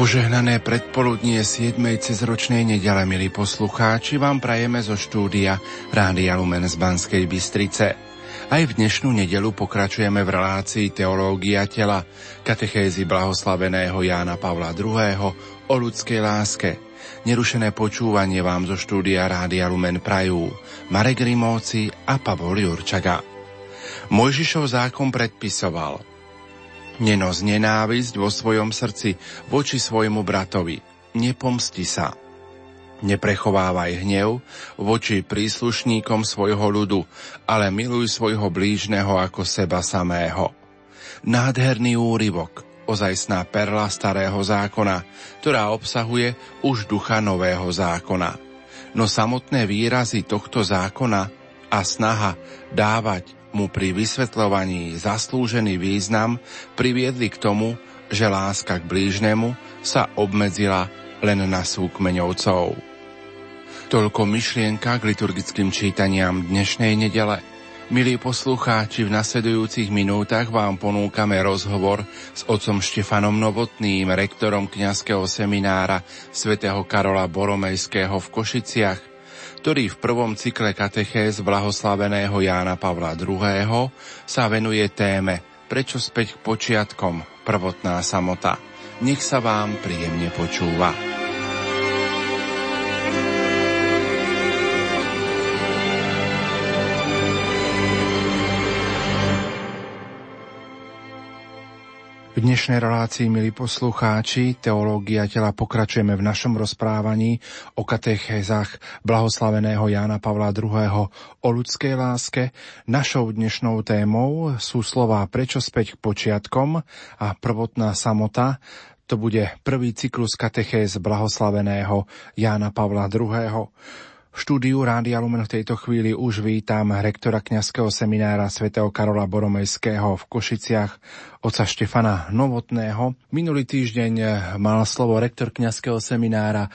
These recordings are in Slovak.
Požehnané predpoludnie 7. cezročnej nedele, milí poslucháči, vám prajeme zo štúdia Rádia Lumen z Banskej Bystrice. Aj v dnešnú nedelu pokračujeme v relácii Teológia tela, katechézy blahoslaveného Jána Pavla II. o ľudskej láske. Nerušené počúvanie vám zo štúdia Rádia Lumen prajú Marek Rimóci a Pavol Jurčaga. Mojžišov zákon predpisoval – Nenos nenávisť vo svojom srdci voči svojmu bratovi. Nepomsti sa. Neprechovávaj hnev voči príslušníkom svojho ľudu, ale miluj svojho blížneho ako seba samého. Nádherný úryvok, ozajstná perla starého zákona, ktorá obsahuje už ducha nového zákona. No samotné výrazy tohto zákona a snaha dávať mu pri vysvetľovaní zaslúžený význam priviedli k tomu, že láska k blížnemu sa obmedzila len na súkmeňovcov. Toľko myšlienka k liturgickým čítaniam dnešnej nedele. Milí poslucháči, v nasledujúcich minútach vám ponúkame rozhovor s otcom Štefanom Novotným, rektorom kňazského seminára svätého Karola Boromejského v Košiciach, ktorý v prvom cykle katechéz blahoslaveného Jána Pavla II. sa venuje téme Prečo späť k počiatkom prvotná samota. Nech sa vám príjemne počúva. V dnešnej relácii, milí poslucháči, Teológia tela pokračujeme v našom rozprávaní o katechézach blahoslaveného Jána Pavla II. o ľudskej láske. Našou dnešnou témou sú slová Prečo späť k počiatkom a prvotná samota. To bude prvý cyklus katechéz blahoslaveného Jána Pavla II. V štúdiu Rádia Lumen v tejto chvíli už vítam rektora kňazského seminára svätého Karola Boromejského v Košiciach, oca Štefana Novotného. Minulý týždeň mal slovo rektor kňazského seminára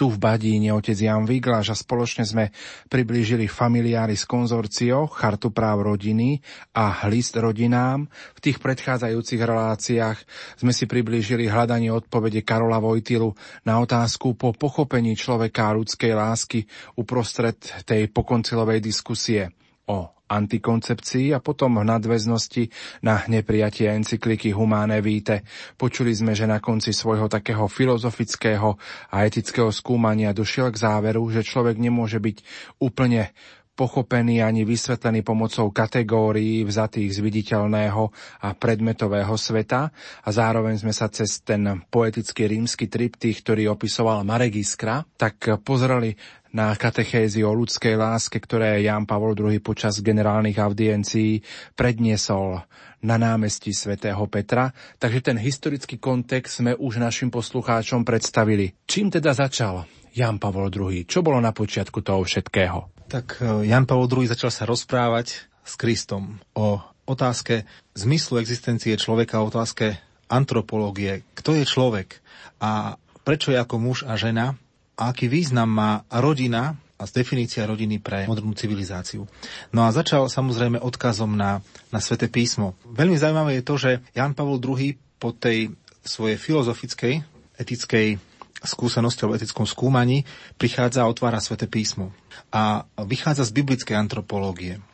tu v Badíne otec Jan Vigláš a spoločne sme priblížili familiári z konzorcio, chartu práv rodiny a list rodinám. V tých predchádzajúcich reláciách sme si priblížili hľadanie odpovede Karola Vojtilu na otázku po pochopení človeka a ľudskej lásky uprostred tej pokoncilovej diskusie o antikoncepcii a potom v nadväznosti na neprijatie encykliky Humane Vitae. Počuli sme, že na konci svojho takého filozofického a etického skúmania došiel k záveru, že človek nemôže byť úplne pochopený ani vysvetlený pomocou kategórií vzatých z viditeľného a predmetového sveta a zároveň sme sa cez ten poetický rímsky triptych, ktorý opisoval Marek Iskra, tak pozreli na katechézy o ľudskej láske, ktoré Ján Pavol II počas generálnych audiencií predniesol na námestí svätého Petra. Takže ten historický kontext sme už našim poslucháčom predstavili. Čím teda začal Jan Pavol II? Čo bolo na počiatku toho všetkého? Tak e, Jan Pavol II začal sa rozprávať s Kristom o otázke zmyslu existencie človeka, o otázke antropológie. Kto je človek a prečo je ako muž a žena a aký význam má rodina a definícia rodiny pre modernú civilizáciu. No a začal samozrejme odkazom na, na Svete písmo. Veľmi zaujímavé je to, že Jan Pavol II po tej svojej filozofickej, etickej skúsenosti alebo etickom skúmaní prichádza a otvára Svete písmo. A vychádza z biblickej antropológie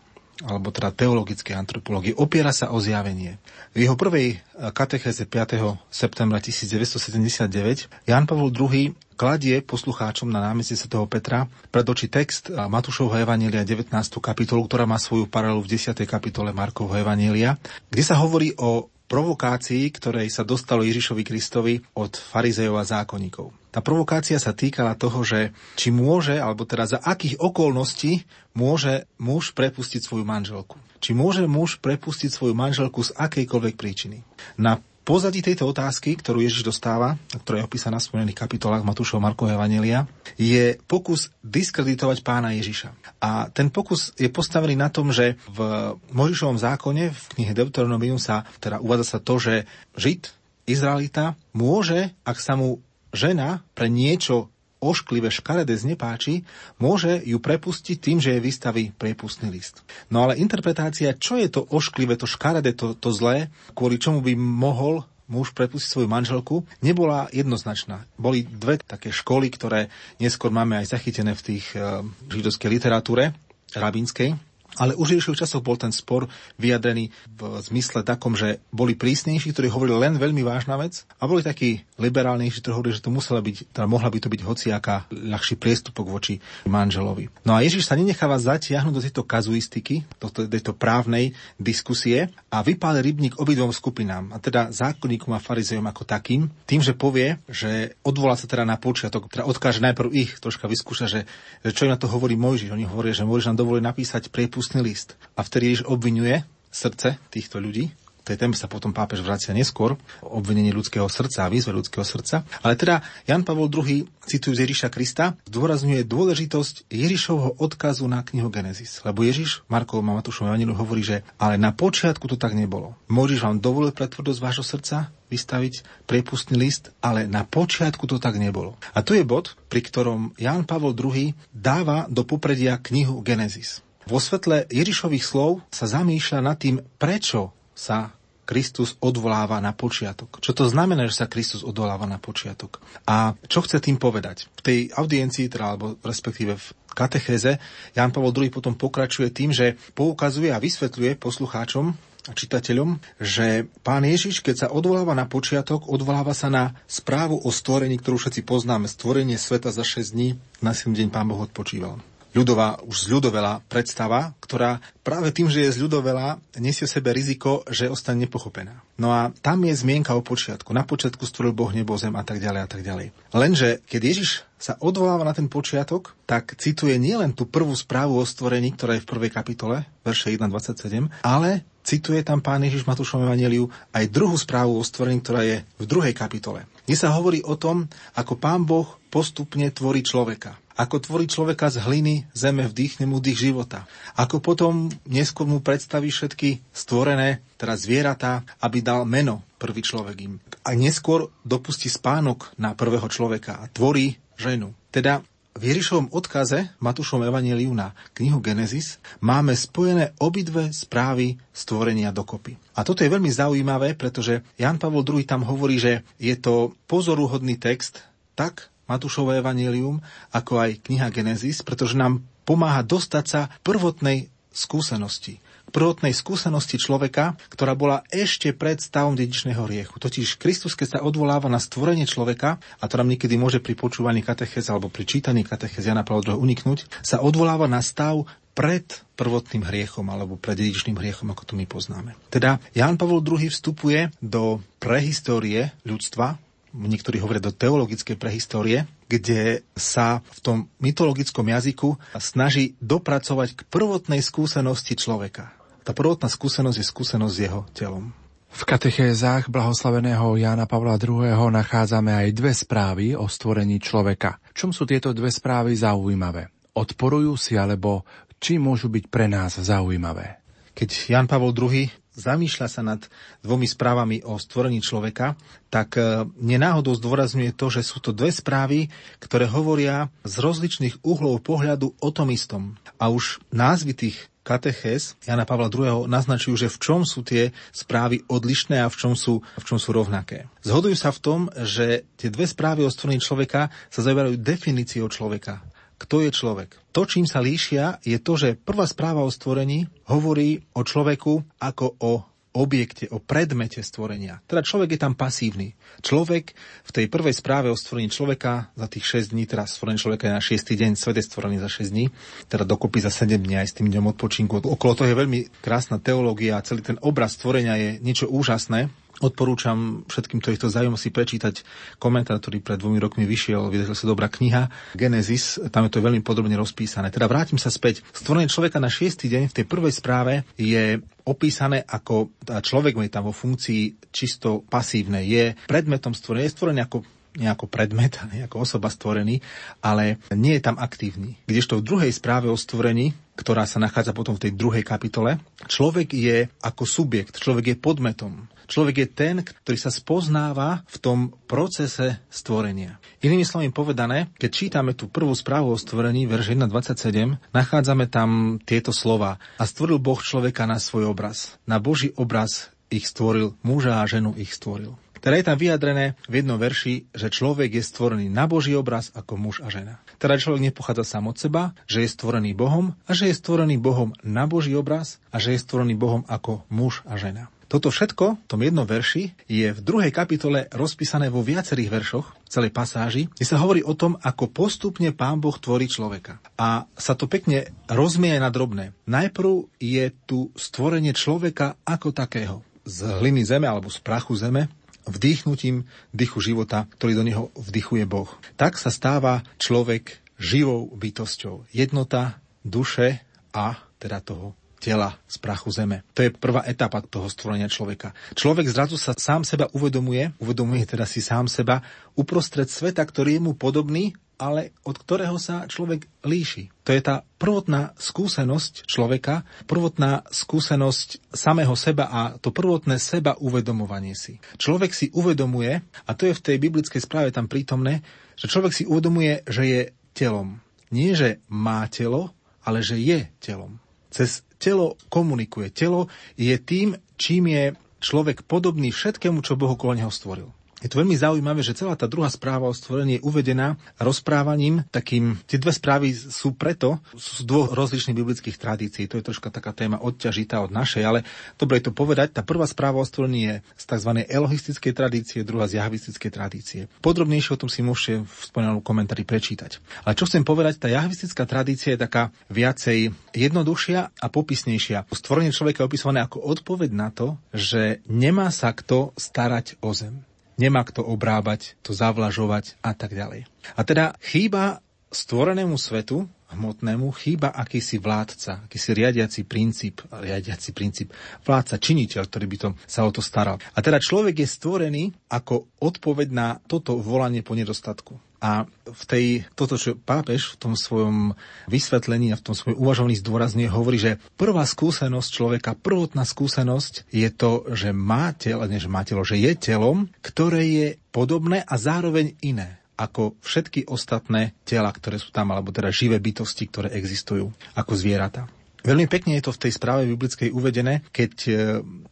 alebo teda teologickej antropológie, opiera sa o zjavenie. V jeho prvej katechéze 5. septembra 1979 Jan Pavel II kladie poslucháčom na námestí Sv. Petra pred oči text Matúšovho Evanília 19. kapitolu, ktorá má svoju paralelu v 10. kapitole Markovho Evanília, kde sa hovorí o provokácii, ktorej sa dostalo Ježišovi Kristovi od farizejov a zákonníkov. Tá provokácia sa týkala toho, že či môže, alebo teda za akých okolností môže muž prepustiť svoju manželku. Či môže muž prepustiť svoju manželku z akejkoľvek príčiny. Na pozadí tejto otázky, ktorú Ježiš dostáva, ktorá je opísaná v spomenených kapitolách Matúšov Markova Evangelia, je pokus diskreditovať pána Ježiša. A ten pokus je postavený na tom, že v Možišovom zákone, v knihe Deuteronomium sa teda uvádza sa to, že Žid, Izraelita, môže, ak sa mu žena pre niečo ošklivé škaredé znepáči, môže ju prepustiť tým, že je vystaví priepustný list. No ale interpretácia, čo je to ošklivé, to škaredé, to, to zlé, kvôli čomu by mohol muž prepustiť svoju manželku, nebola jednoznačná. Boli dve také školy, ktoré neskôr máme aj zachytené v tých uh, židovskej literatúre rabínskej. Ale už v časoch bol ten spor vyjadrený v zmysle takom, že boli prísnejší, ktorí hovorili len veľmi vážna vec a boli takí liberálnejší, ktorí hovorili, že to musela byť, teda mohla by to byť hociaká ľahší priestupok voči manželovi. No a Ježiš sa nenecháva zatiahnuť do tejto kazuistiky, do tejto právnej diskusie a vypále rybník obidvom skupinám, a teda zákonníkom a farizejom ako takým, tým, že povie, že odvolá sa teda na počiatok, teda odkáže najprv ich, troška vyskúša, že, že čo im na to hovorí Mojžiš. Oni hovoria, že Mojžiš nám dovolí napísať priepust prípustný list. A vtedy Ježiš obvinuje srdce týchto ľudí, tej téme sa potom pápež vracia neskôr, obvinenie ľudského srdca a výzve ľudského srdca. Ale teda Jan Pavol II, citujú z Ježiša Krista, zdôrazňuje dôležitosť Ježišovho odkazu na knihu Genesis. Lebo Ježiš, Markov a Matúšom Evangeliu hovorí, že ale na počiatku to tak nebolo. Môžeš vám dovolil pre tvrdosť vášho srdca vystaviť priepustný list, ale na počiatku to tak nebolo. A tu je bod, pri ktorom Jan Pavol II dáva do popredia knihu Genesis. Vo svetle Ježišových slov sa zamýšľa nad tým, prečo sa Kristus odvoláva na počiatok. Čo to znamená, že sa Kristus odvoláva na počiatok? A čo chce tým povedať? V tej audiencii, teda, alebo respektíve v katechéze, Jan Pavel II potom pokračuje tým, že poukazuje a vysvetľuje poslucháčom a čitateľom, že pán Ježiš, keď sa odvoláva na počiatok, odvoláva sa na správu o stvorení, ktorú všetci poznáme. Stvorenie sveta za 6 dní, na 7 deň pán Boh odpočíval ľudová, už zľudovela predstava, ktorá práve tým, že je zľudovela, nesie o sebe riziko, že ostane nepochopená. No a tam je zmienka o počiatku. Na počiatku stvoril Boh nebo, zem a tak ďalej a tak ďalej. Lenže, keď Ježiš sa odvoláva na ten počiatok, tak cituje nielen tú prvú správu o stvorení, ktorá je v prvej kapitole, verše 1.27, ale cituje tam pán Ježiš Matúšom Evangeliu aj druhú správu o stvorení, ktorá je v druhej kapitole. Kde sa hovorí o tom, ako pán Boh postupne tvorí človeka ako tvorí človeka z hliny, zeme vdýchne mu dých života. Ako potom neskôr mu predstaví všetky stvorené, teda zvieratá, aby dal meno prvý človek im. A neskôr dopustí spánok na prvého človeka a tvorí ženu. Teda v Ježišovom odkaze Matúšom Evangeliu na knihu Genesis máme spojené obidve správy stvorenia dokopy. A toto je veľmi zaujímavé, pretože Jan Pavol II tam hovorí, že je to pozoruhodný text tak Matúšovo evanílium, ako aj kniha Genesis, pretože nám pomáha dostať sa prvotnej skúsenosti. Prvotnej skúsenosti človeka, ktorá bola ešte pred stavom dedičného riechu. Totiž Kristus, keď sa odvoláva na stvorenie človeka, a to nám niekedy môže pri počúvaní katechéz alebo pri čítaní katechéz Jana Pavla II uniknúť, sa odvoláva na stav pred prvotným hriechom alebo pred dedičným hriechom, ako to my poznáme. Teda Jan Pavol II vstupuje do prehistórie ľudstva, niektorí hovoria do teologickej prehistórie, kde sa v tom mytologickom jazyku snaží dopracovať k prvotnej skúsenosti človeka. Tá prvotná skúsenosť je skúsenosť s jeho telom. V katechézách blahoslaveného Jána Pavla II. nachádzame aj dve správy o stvorení človeka. Čom sú tieto dve správy zaujímavé? Odporujú si alebo či môžu byť pre nás zaujímavé? Keď Jan Pavol II zamýšľa sa nad dvomi správami o stvorení človeka, tak e, nenáhodou zdôrazňuje to, že sú to dve správy, ktoré hovoria z rozličných uhlov pohľadu o tom istom. A už názvy tých katechéz Jana Pavla II. naznačujú, že v čom sú tie správy odlišné a v čom sú, v čom sú rovnaké. Zhodujú sa v tom, že tie dve správy o stvorení človeka sa zaoberajú definíciou človeka kto je človek. To, čím sa líšia, je to, že prvá správa o stvorení hovorí o človeku ako o objekte, o predmete stvorenia. Teda človek je tam pasívny. Človek v tej prvej správe o stvorení človeka za tých 6 dní, teraz stvorenie človeka je na 6. deň, svet je stvorený za 6 dní, teda dokopy za 7 dní aj s tým dňom odpočinku. Okolo toho je veľmi krásna teológia celý ten obraz stvorenia je niečo úžasné. Odporúčam všetkým, ktorí to zaujímavé si prečítať komentár, ktorý pred dvomi rokmi vyšiel, vydala sa dobrá kniha Genesis, tam je to veľmi podrobne rozpísané. Teda vrátim sa späť. Stvorenie človeka na šiestý deň v tej prvej správe je opísané ako človek je tam vo funkcii čisto pasívnej. Je predmetom stvorenia, je stvorený ako nejako predmet, nejako osoba stvorený, ale nie je tam aktívny. Kdežto v druhej správe o stvorení, ktorá sa nachádza potom v tej druhej kapitole, človek je ako subjekt, človek je podmetom. Človek je ten, ktorý sa spoznáva v tom procese stvorenia. Inými slovami povedané, keď čítame tú prvú správu o stvorení, verš 1.27, nachádzame tam tieto slova. A stvoril Boh človeka na svoj obraz. Na Boží obraz ich stvoril, muža a ženu ich stvoril. Teda je tam vyjadrené v jednom verši, že človek je stvorený na Boží obraz ako muž a žena. Teda človek nepochádza sám od seba, že je stvorený Bohom a že je stvorený Bohom na Boží obraz a že je stvorený Bohom ako muž a žena. Toto všetko v tom jednom verši je v druhej kapitole rozpísané vo viacerých veršoch, v celej pasáži, kde sa hovorí o tom, ako postupne Pán Boh tvorí človeka. A sa to pekne rozmie na drobné. Najprv je tu stvorenie človeka ako takého. Z hliny zeme alebo z prachu zeme, vdýchnutím dychu života, ktorý do neho vdychuje Boh. Tak sa stáva človek živou bytosťou. Jednota duše a teda toho tela z prachu zeme. To je prvá etapa toho stvorenia človeka. Človek zrazu sa sám seba uvedomuje, uvedomuje teda si sám seba uprostred sveta, ktorý je mu podobný, ale od ktorého sa človek líši. To je tá prvotná skúsenosť človeka, prvotná skúsenosť samého seba a to prvotné seba uvedomovanie si. Človek si uvedomuje, a to je v tej biblickej správe tam prítomné, že človek si uvedomuje, že je telom. Nie, že má telo, ale že je telom. Cez telo komunikuje. Telo je tým, čím je človek podobný všetkému, čo Boh okolo neho stvoril. Je to veľmi zaujímavé, že celá tá druhá správa o stvorení je uvedená rozprávaním. Takým, tie dve správy sú preto, sú z dvoch rozličných biblických tradícií. To je troška taká téma odťažitá od našej, ale dobre je to povedať. Tá prvá správa o stvorení je z tzv. elohistickej tradície, druhá z jahvistickej tradície. Podrobnejšie o tom si môžete v spomínanú komentári prečítať. Ale čo chcem povedať, tá jahvistická tradícia je taká viacej jednoduchšia a popisnejšia. Stvorenie človeka je opisované ako odpoveď na to, že nemá sa kto starať o zem nemá kto obrábať, to zavlažovať a tak ďalej. A teda chýba stvorenému svetu, hmotnému, chýba akýsi vládca, akýsi riadiaci princíp, riadiaci princíp, vládca, činiteľ, ktorý by to, sa o to staral. A teda človek je stvorený ako odpoveď na toto volanie po nedostatku. A v tej, toto, čo pápež v tom svojom vysvetlení a v tom svojom uvažovaní zdôrazne hovorí, že prvá skúsenosť človeka, prvotná skúsenosť je to, že má telo, nie že má telo, že je telom, ktoré je podobné a zároveň iné ako všetky ostatné tela, ktoré sú tam, alebo teda živé bytosti, ktoré existujú ako zvieratá. Veľmi pekne je to v tej správe biblickej uvedené, keď e,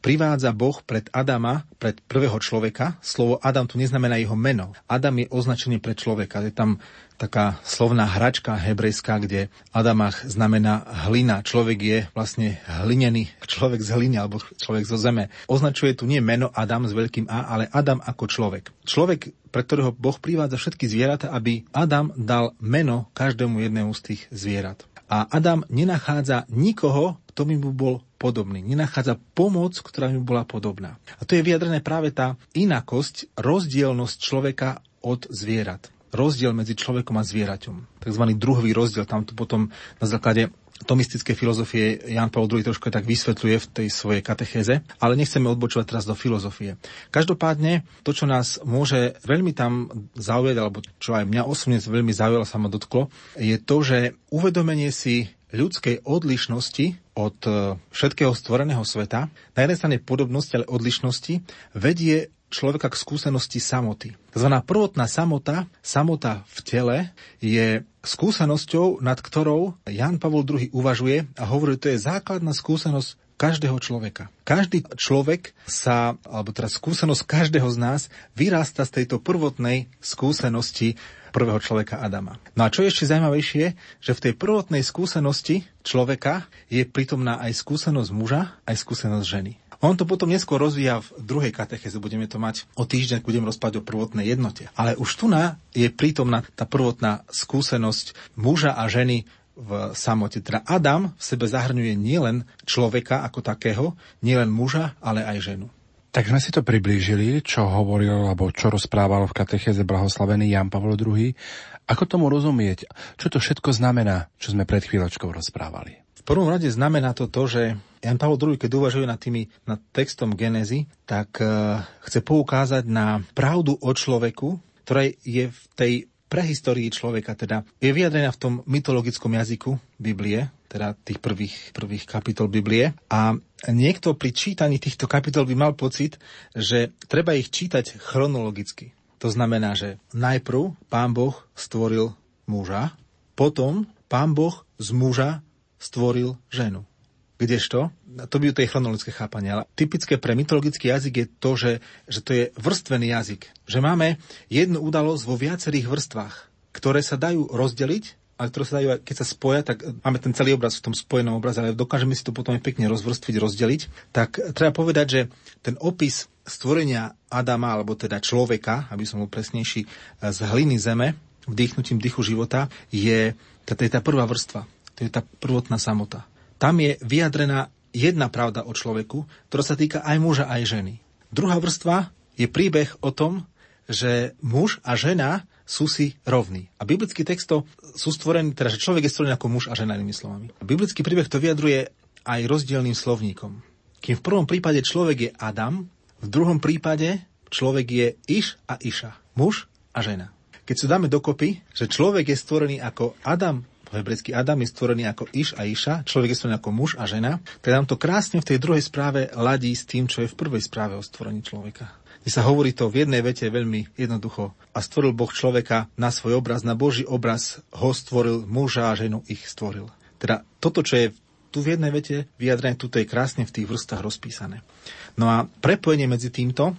privádza Boh pred Adama, pred prvého človeka. Slovo Adam tu neznamená jeho meno. Adam je označenie pre človeka. Je tam taká slovná hračka hebrejská, kde Adamach znamená hlina. Človek je vlastne hlinený, človek z hliny alebo človek zo zeme. Označuje tu nie meno Adam s veľkým A, ale Adam ako človek. Človek, pre ktorého Boh privádza všetky zvieratá, aby Adam dal meno každému jednému z tých zvierat. A Adam nenachádza nikoho, kto by mu bol podobný. Nenachádza pomoc, ktorá by mu bola podobná. A to je vyjadrené práve tá inakosť, rozdielnosť človeka od zvierat. Rozdiel medzi človekom a zvieraťom. Takzvaný druhový rozdiel. Tam to potom na základe tomistické filozofie Jan Paul II trošku tak vysvetľuje v tej svojej katechéze, ale nechceme odbočovať teraz do filozofie. Každopádne, to, čo nás môže veľmi tam zaujať, alebo čo aj mňa osobne veľmi zaujalo, sa ma dotklo, je to, že uvedomenie si ľudskej odlišnosti od e, všetkého stvoreného sveta, na jednej strane podobnosti, ale odlišnosti, vedie človeka k skúsenosti samoty. Zvaná prvotná samota, samota v tele, je skúsenosťou, nad ktorou Jan Pavol II uvažuje a hovorí, že to je základná skúsenosť každého človeka. Každý človek sa, alebo teda skúsenosť každého z nás vyrasta z tejto prvotnej skúsenosti prvého človeka Adama. No a čo je ešte zaujímavejšie, že v tej prvotnej skúsenosti človeka je prítomná aj skúsenosť muža, aj skúsenosť ženy. On to potom neskôr rozvíja v druhej katechéze, budeme to mať o týždeň, budeme rozprávať o prvotnej jednote. Ale už tu na je prítomná tá prvotná skúsenosť muža a ženy v samote. Teda Adam v sebe zahrňuje nielen človeka ako takého, nielen muža, ale aj ženu. Tak sme si to priblížili, čo hovoril alebo čo rozprával v katechéze blahoslavený Jan Pavlo II. Ako tomu rozumieť? Čo to všetko znamená, čo sme pred chvíľočkou rozprávali? Prvom rade znamená to to, že Jan Pavel II, keď uvažuje nad, tými, nad textom Genezy, tak uh, chce poukázať na pravdu o človeku, ktorá je v tej prehistórii človeka, teda je vyjadrená v tom mytologickom jazyku Biblie, teda tých prvých, prvých kapitol Biblie. A niekto pri čítaní týchto kapitol by mal pocit, že treba ich čítať chronologicky. To znamená, že najprv pán Boh stvoril muža, potom pán Boh z muža stvoril ženu. Kdežto, to by to je chronologické chápanie, ale typické pre mytologický jazyk je to, že, že to je vrstvený jazyk. Že máme jednu udalosť vo viacerých vrstvách, ktoré sa dajú rozdeliť ale ktoré sa dajú, keď sa spoja, tak máme ten celý obraz v tom spojenom obraze, ale dokážeme si to potom aj pekne rozvrstviť, rozdeliť. Tak treba povedať, že ten opis stvorenia Adama, alebo teda človeka, aby som bol presnejší, z hliny zeme, vdýchnutím dychu života, je, je tá prvá vrstva. To je tá prvotná samota. Tam je vyjadrená jedna pravda o človeku, ktorá sa týka aj muža, aj ženy. Druhá vrstva je príbeh o tom, že muž a žena sú si rovní. A biblický text to sú stvorení, teda, že človek je stvorený ako muž a žena, inými slovami. A biblický príbeh to vyjadruje aj rozdielným slovníkom. Kým v prvom prípade človek je Adam, v druhom prípade človek je Iš a Iša. Muž a žena. Keď si dáme dokopy, že človek je stvorený ako Adam, po hebrejsky Adam je stvorený ako Iš a Iša, človek je stvorený ako muž a žena, tak nám to krásne v tej druhej správe ladí s tým, čo je v prvej správe o stvorení človeka kde sa hovorí to v jednej vete veľmi jednoducho. A stvoril Boh človeka na svoj obraz, na Boží obraz ho stvoril, muža a ženu ich stvoril. Teda toto, čo je tu v jednej vete vyjadrené, tuto je krásne v tých vrstách rozpísané. No a prepojenie medzi týmto,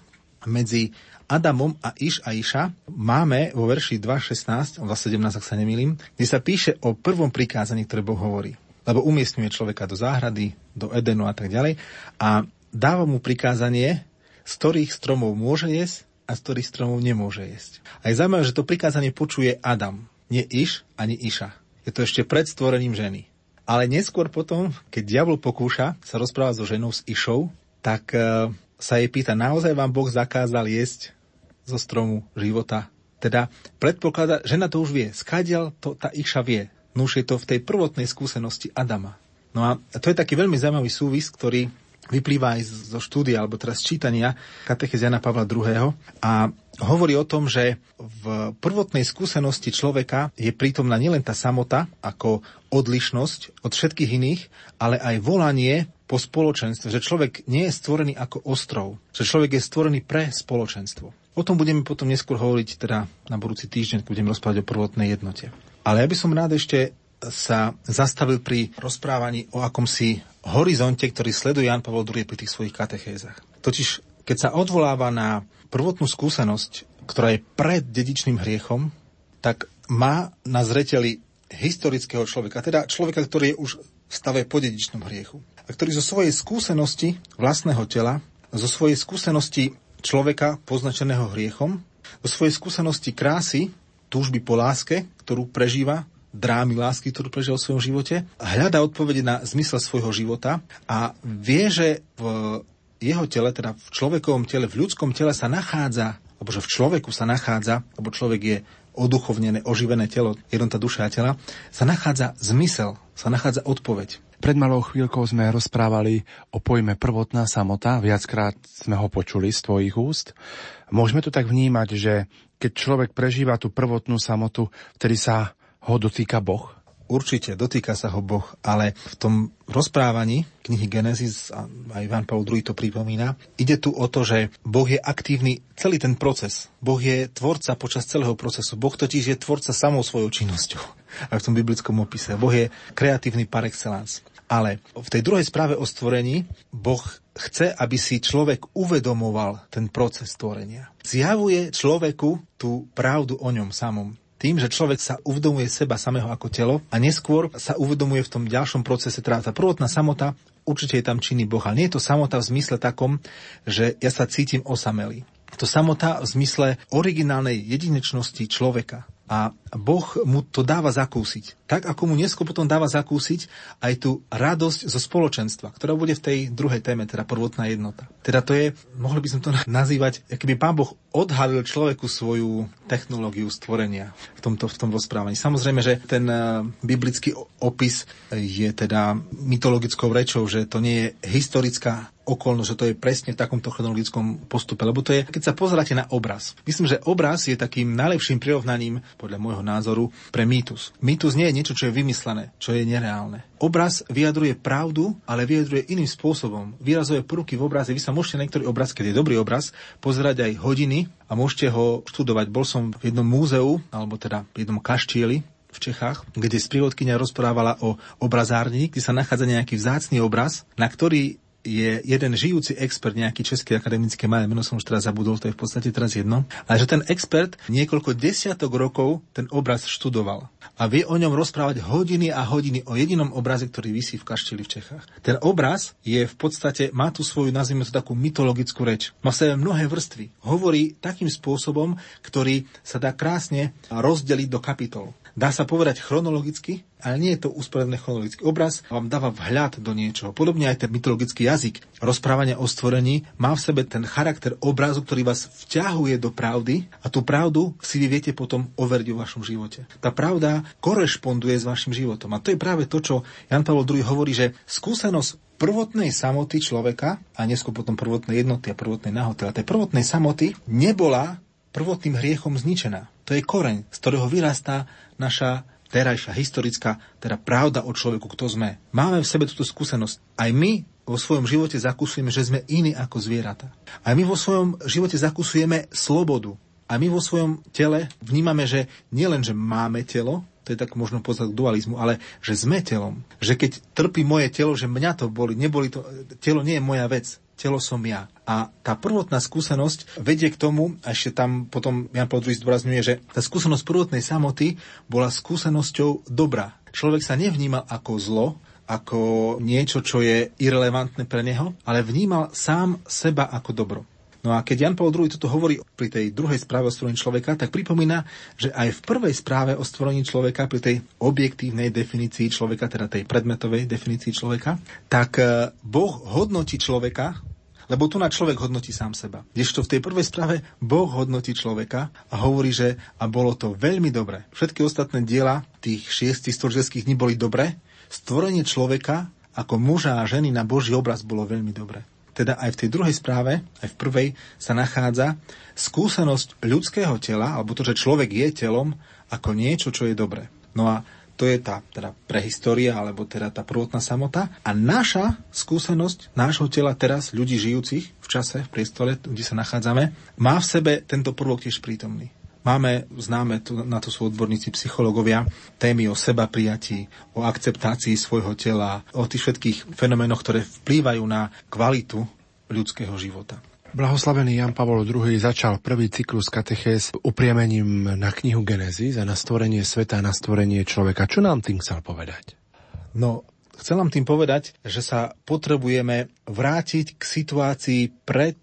medzi Adamom a Iš a Iša máme vo verši 2.16, 2.17, ak sa nemýlim, kde sa píše o prvom prikázaní, ktoré Boh hovorí. Lebo umiestňuje človeka do záhrady, do Edenu a tak ďalej. A dáva mu prikázanie, z ktorých stromov môže jesť a z ktorých stromov nemôže jesť. A je zaujímavé, že to prikázanie počuje Adam, nie Iš ani Iša. Je to ešte pred stvorením ženy. Ale neskôr potom, keď diabol pokúša sa rozprávať so ženou s Išou, tak e, sa jej pýta, naozaj vám Boh zakázal jesť zo stromu života? Teda predpokladá, žena to už vie, skádial to tá Iša vie. No už je to v tej prvotnej skúsenosti Adama. No a to je taký veľmi zaujímavý súvis, ktorý vyplýva aj zo štúdia, alebo teraz čítania katechez Jana Pavla II. A hovorí o tom, že v prvotnej skúsenosti človeka je prítomná nielen tá samota ako odlišnosť od všetkých iných, ale aj volanie po spoločenstve, že človek nie je stvorený ako ostrov, že človek je stvorený pre spoločenstvo. O tom budeme potom neskôr hovoriť teda na budúci týždeň, keď budeme rozprávať o prvotnej jednote. Ale ja by som rád ešte sa zastavil pri rozprávaní o akomsi horizonte, ktorý sleduje Jan Pavel II pri tých svojich katechézach. Totiž, keď sa odvoláva na prvotnú skúsenosť, ktorá je pred dedičným hriechom, tak má na zreteli historického človeka, teda človeka, ktorý je už v stave po dedičnom hriechu. A ktorý zo svojej skúsenosti vlastného tela, zo svojej skúsenosti človeka poznačeného hriechom, zo svojej skúsenosti krásy, túžby po láske, ktorú prežíva drámy lásky, ktorú prežil v svojom živote, hľadá odpovede na zmysel svojho života a vie, že v jeho tele, teda v človekovom tele, v ľudskom tele sa nachádza, alebo že v človeku sa nachádza, alebo človek je oduchovnené, oživené telo, jednota duša a tela, sa nachádza zmysel, sa nachádza odpoveď. Pred malou chvíľkou sme rozprávali o pojme prvotná samota, viackrát sme ho počuli z tvojich úst. Môžeme to tak vnímať, že keď človek prežíva tú prvotnú samotu, vtedy sa ho dotýka Boh? Určite, dotýka sa ho Boh, ale v tom rozprávaní knihy Genesis, a aj Ivan Paul II to pripomína, ide tu o to, že Boh je aktívny celý ten proces. Boh je tvorca počas celého procesu. Boh totiž je tvorca samou svojou činnosťou. A v tom biblickom opise. Boh je kreatívny par excellence. Ale v tej druhej správe o stvorení Boh chce, aby si človek uvedomoval ten proces stvorenia. Zjavuje človeku tú pravdu o ňom samom tým, že človek sa uvedomuje seba samého ako telo a neskôr sa uvedomuje v tom ďalšom procese, teda tá prvotná samota, určite je tam činný Boh, ale nie je to samota v zmysle takom, že ja sa cítim osamelý. To samota v zmysle originálnej jedinečnosti človeka. A Boh mu to dáva zakúsiť. Tak, ako mu neskôr potom dáva zakúsiť aj tú radosť zo spoločenstva, ktorá bude v tej druhej téme, teda prvotná jednota. Teda to je, mohli by som to nazývať, keby Pán Boh odhalil človeku svoju technológiu stvorenia v tomto, v tom rozprávaní. Samozrejme, že ten uh, biblický opis je teda mytologickou rečou, že to nie je historická okolnosť, že to je presne v takomto chronologickom postupe. Lebo to je, keď sa pozeráte na obraz. Myslím, že obraz je takým najlepším prirovnaním, podľa môjho názoru, pre mýtus. Mýtus nie je niečo, čo je vymyslené, čo je nereálne. Obraz vyjadruje pravdu, ale vyjadruje iným spôsobom. Vyrazuje prvky v obraze. Vy sa môžete na niektorý obraz, keď je dobrý obraz, pozerať aj hodiny a môžete ho študovať. Bol som v jednom múzeu, alebo teda v jednom kaštieli, v Čechách, kde sprievodkynia rozprávala o obrazárni, kde sa nachádza nejaký vzácný obraz, na ktorý je jeden žijúci expert, nejaký český akademický majer, meno som už teraz zabudol, to je v podstate teraz jedno, ale že ten expert niekoľko desiatok rokov ten obraz študoval a vie o ňom rozprávať hodiny a hodiny o jedinom obraze, ktorý vysí v kašteli v Čechách. Ten obraz je v podstate, má tu svoju, nazvime to takú mytologickú reč. Má v sebe mnohé vrstvy. Hovorí takým spôsobom, ktorý sa dá krásne rozdeliť do kapitol. Dá sa povedať chronologicky, ale nie je to usporedný chronologický obraz, vám dáva vhľad do niečoho. Podobne aj ten mytologický jazyk. Rozprávanie o stvorení má v sebe ten charakter obrazu, ktorý vás vťahuje do pravdy a tú pravdu si vy viete potom overiť vo vašom živote. Tá pravda korešponduje s vašim životom. A to je práve to, čo Jan Pavel II hovorí, že skúsenosť prvotnej samoty človeka a neskôr potom prvotnej jednoty a prvotnej nahoty, ale tej prvotnej samoty nebola prvotným hriechom zničená. To je koreň, z ktorého vyrastá naša terajšia historická, teda pravda o človeku, kto sme. Máme v sebe túto skúsenosť. Aj my vo svojom živote zakusujeme, že sme iní ako zvieratá. Aj my vo svojom živote zakusujeme slobodu. A my vo svojom tele vnímame, že nielen, že máme telo, to je tak možno pozad k dualizmu, ale že sme telom. Že keď trpí moje telo, že mňa to boli, neboli to, telo nie je moja vec telo som ja. A tá prvotná skúsenosť vedie k tomu, a ešte tam potom Jan Paul II zdôrazňuje, že tá skúsenosť prvotnej samoty bola skúsenosťou dobrá. Človek sa nevnímal ako zlo, ako niečo, čo je irrelevantné pre neho, ale vnímal sám seba ako dobro. No a keď Jan Paul II toto hovorí pri tej druhej správe o stvorení človeka, tak pripomína, že aj v prvej správe o stvorení človeka, pri tej objektívnej definícii človeka, teda tej predmetovej definícii človeka, tak e, Boh hodnotí človeka, lebo tu na človek hodnotí sám seba. Kdežto v tej prvej správe Boh hodnotí človeka a hovorí, že a bolo to veľmi dobre. Všetky ostatné diela tých šiestich stvoriteľských dní boli dobre. Stvorenie človeka ako muža a ženy na Boží obraz bolo veľmi dobre teda aj v tej druhej správe, aj v prvej, sa nachádza skúsenosť ľudského tela, alebo to, že človek je telom, ako niečo, čo je dobré. No a to je tá teda prehistória, alebo teda tá prvotná samota. A naša skúsenosť nášho tela teraz, ľudí žijúcich v čase, v priestore, kde sa nachádzame, má v sebe tento prvok tiež prítomný. Máme, známe, tu, na to sú odborníci psychológovia, témy o seba prijatí, o akceptácii svojho tela, o tých všetkých fenoménoch, ktoré vplývajú na kvalitu ľudského života. Blahoslavený Jan Pavol II začal prvý cyklus katechéz upriamením na knihu Genesis a na stvorenie sveta a na stvorenie človeka. Čo nám tým chcel povedať? No, chcel nám tým povedať, že sa potrebujeme vrátiť k situácii pred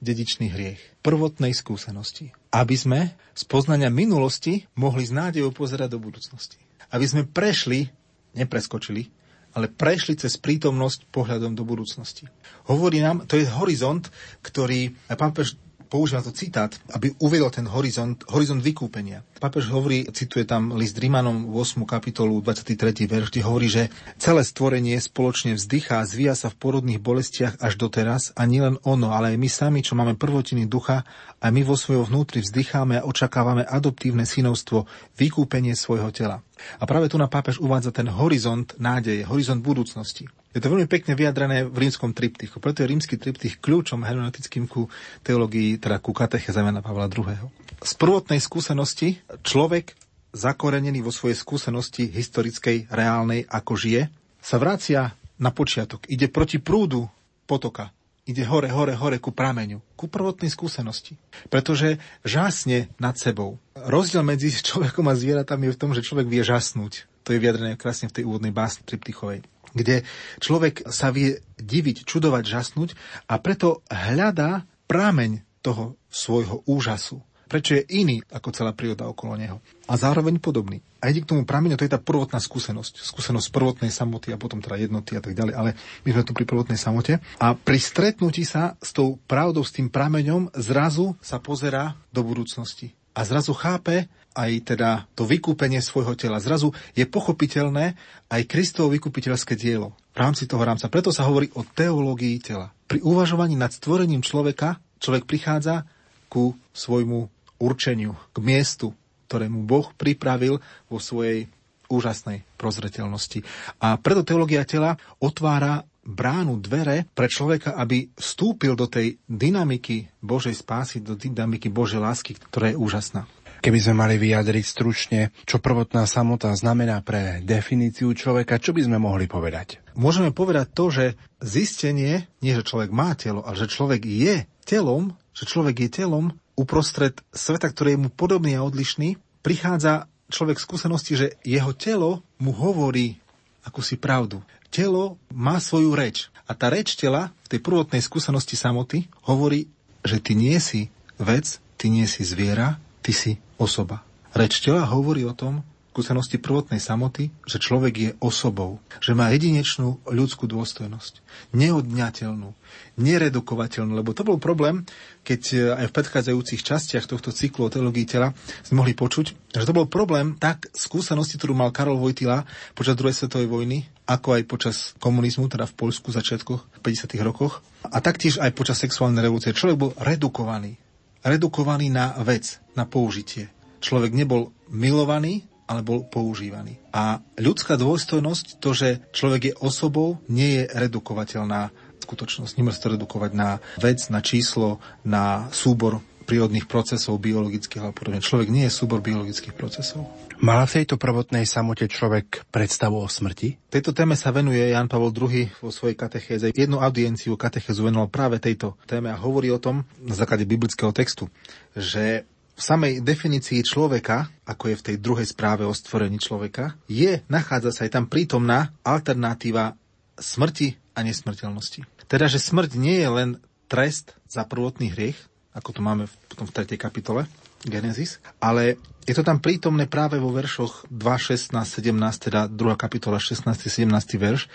dedičný hriech, prvotnej skúsenosti aby sme z poznania minulosti mohli s nádejou pozerať do budúcnosti. Aby sme prešli, nepreskočili, ale prešli cez prítomnosť pohľadom do budúcnosti. Hovorí nám, to je horizont, ktorý pápež používa to citát, aby uvedol ten horizont, horizont vykúpenia. Papež hovorí, cituje tam list Rímanom 8. kapitolu 23. verš, kde hovorí, že celé stvorenie spoločne vzdychá zvíja sa v porodných bolestiach až doteraz a nielen ono, ale aj my sami, čo máme prvotiny ducha, a my vo svojom vnútri vzdycháme a očakávame adoptívne synovstvo, vykúpenie svojho tela. A práve tu na pápež uvádza ten horizont nádeje, horizont budúcnosti. Je to veľmi pekne vyjadrené v rímskom triptychu. Preto je rímsky triptych kľúčom hermeneutickým ku teológii, teda ku kateche Zemena Pavla II. Z prvotnej skúsenosti človek zakorenený vo svojej skúsenosti historickej, reálnej, ako žije, sa vracia na počiatok. Ide proti prúdu potoka. Ide hore, hore, hore ku prameňu, ku prvotnej skúsenosti. Pretože žasne nad sebou. Rozdiel medzi človekom a zvieratami je v tom, že človek vie žasnúť. To je vyjadrené krásne v tej úvodnej básni triptychovej kde človek sa vie diviť, čudovať, žasnúť a preto hľadá prámeň toho svojho úžasu. Prečo je iný ako celá príroda okolo neho. A zároveň podobný. A ide k tomu prameňu, to je tá prvotná skúsenosť. Skúsenosť prvotnej samoty a potom teda jednoty a tak ďalej. Ale my sme tu pri prvotnej samote. A pri stretnutí sa s tou pravdou, s tým prameňom, zrazu sa pozerá do budúcnosti. A zrazu chápe, aj teda to vykúpenie svojho tela. Zrazu je pochopiteľné aj Kristovo vykupiteľské dielo v rámci toho rámca. Preto sa hovorí o teológii tela. Pri uvažovaní nad stvorením človeka človek prichádza ku svojmu určeniu, k miestu, ktorému Boh pripravil vo svojej úžasnej prozreteľnosti. A preto teológia tela otvára bránu, dvere pre človeka, aby vstúpil do tej dynamiky Božej spásy, do dynamiky Božej lásky, ktorá je úžasná. Keby sme mali vyjadriť stručne, čo prvotná samota znamená pre definíciu človeka, čo by sme mohli povedať? Môžeme povedať to, že zistenie, nie že človek má telo, ale že človek je telom, že človek je telom uprostred sveta, ktorý je mu podobný a odlišný, prichádza človek v skúsenosti, že jeho telo mu hovorí akúsi pravdu. Telo má svoju reč. A tá reč tela v tej prvotnej skúsenosti samoty hovorí, že ty nie si vec, ty nie si zviera, ty si osoba. Reč tela hovorí o tom, skúsenosti prvotnej samoty, že človek je osobou, že má jedinečnú ľudskú dôstojnosť, neodňateľnú, neredukovateľnú, lebo to bol problém, keď eh, aj v predchádzajúcich častiach tohto cyklu o teológii tela sme mohli počuť, že to bol problém tak skúsenosti, ktorú mal Karol Vojtila počas druhej svetovej vojny, ako aj počas komunizmu, teda v Poľsku začiatkoch 50. rokoch, a taktiež aj počas sexuálnej revolúcie. Človek bol redukovaný. Redukovaný na vec, na použitie. Človek nebol milovaný, ale bol používaný. A ľudská dôstojnosť, to, že človek je osobou, nie je redukovateľná skutočnosť. Nemôže sa redukovať na vec, na číslo, na súbor prírodných procesov biologických alebo podobne. Človek nie je súbor biologických procesov. Mala v tejto prvotnej samote človek predstavu o smrti? Tejto téme sa venuje Jan Pavol II vo svojej katechéze. Jednu audienciu katechézu venoval práve tejto téme a hovorí o tom na základe biblického textu, že v samej definícii človeka, ako je v tej druhej správe o stvorení človeka, je, nachádza sa aj tam prítomná alternatíva smrti a nesmrteľnosti. Teda, že smrť nie je len trest za prvotný hriech, ako to máme v, potom v 3. kapitole Genesis, ale je to tam prítomné práve vo veršoch 2, 16, 17, teda 2. kapitola 16, 17 verš,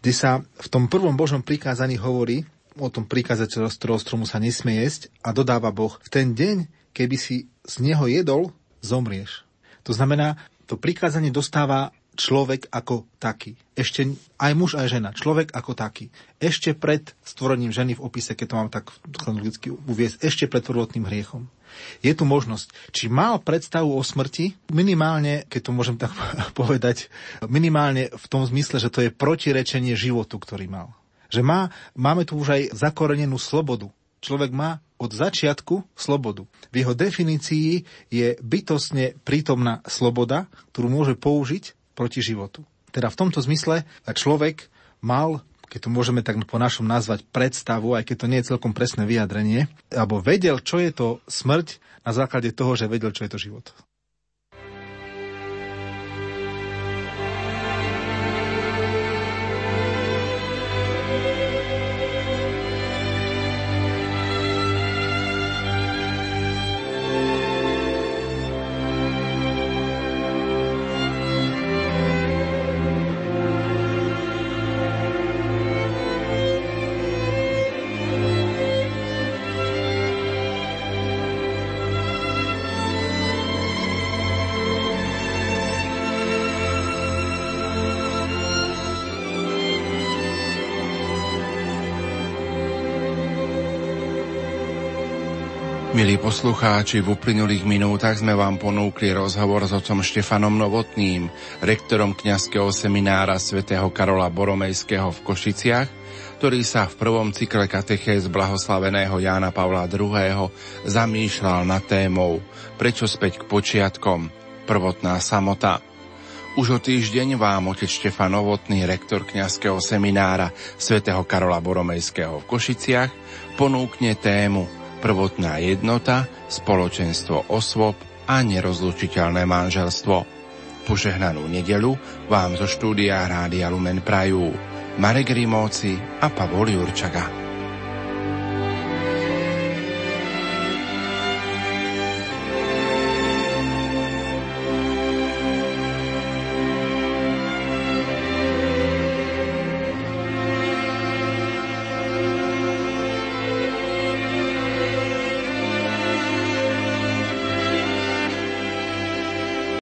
kde sa v tom prvom Božom prikázaní hovorí o tom príkaze, z ktorého stromu sa nesmie jesť a dodáva Boh, v ten deň, keby si z neho jedol, zomrieš. To znamená, to prikázanie dostáva človek ako taký. Ešte aj muž, aj žena. Človek ako taký. Ešte pred stvorením ženy v opise, keď to mám tak chronologicky uviezť, ešte pred prvotným hriechom. Je tu možnosť, či mal predstavu o smrti, minimálne, keď to môžem tak povedať, minimálne v tom zmysle, že to je protirečenie životu, ktorý mal. Že má, máme tu už aj zakorenenú slobodu. Človek má od začiatku slobodu. V jeho definícii je bytostne prítomná sloboda, ktorú môže použiť proti životu. Teda v tomto zmysle človek mal keď to môžeme tak po našom nazvať predstavu, aj keď to nie je celkom presné vyjadrenie, alebo vedel, čo je to smrť na základe toho, že vedel, čo je to život. Poslucháči, v uplynulých minútach sme vám ponúkli rozhovor s otcom Štefanom Novotným, rektorom kňazského seminára svätého Karola Boromejského v Košiciach, ktorý sa v prvom cykle katechéz blahoslaveného Jána Pavla II. zamýšľal nad témou Prečo späť k počiatkom? Prvotná samota. Už o týždeň vám otec Štefan Novotný, rektor kňazského seminára svätého Karola Boromejského v Košiciach, ponúkne tému prvotná jednota, spoločenstvo osôb a nerozlučiteľné manželstvo. Požehnanú nedelu vám zo štúdia Rádia Lumen Prajú Marek Rimóci a Pavol Jurčaga.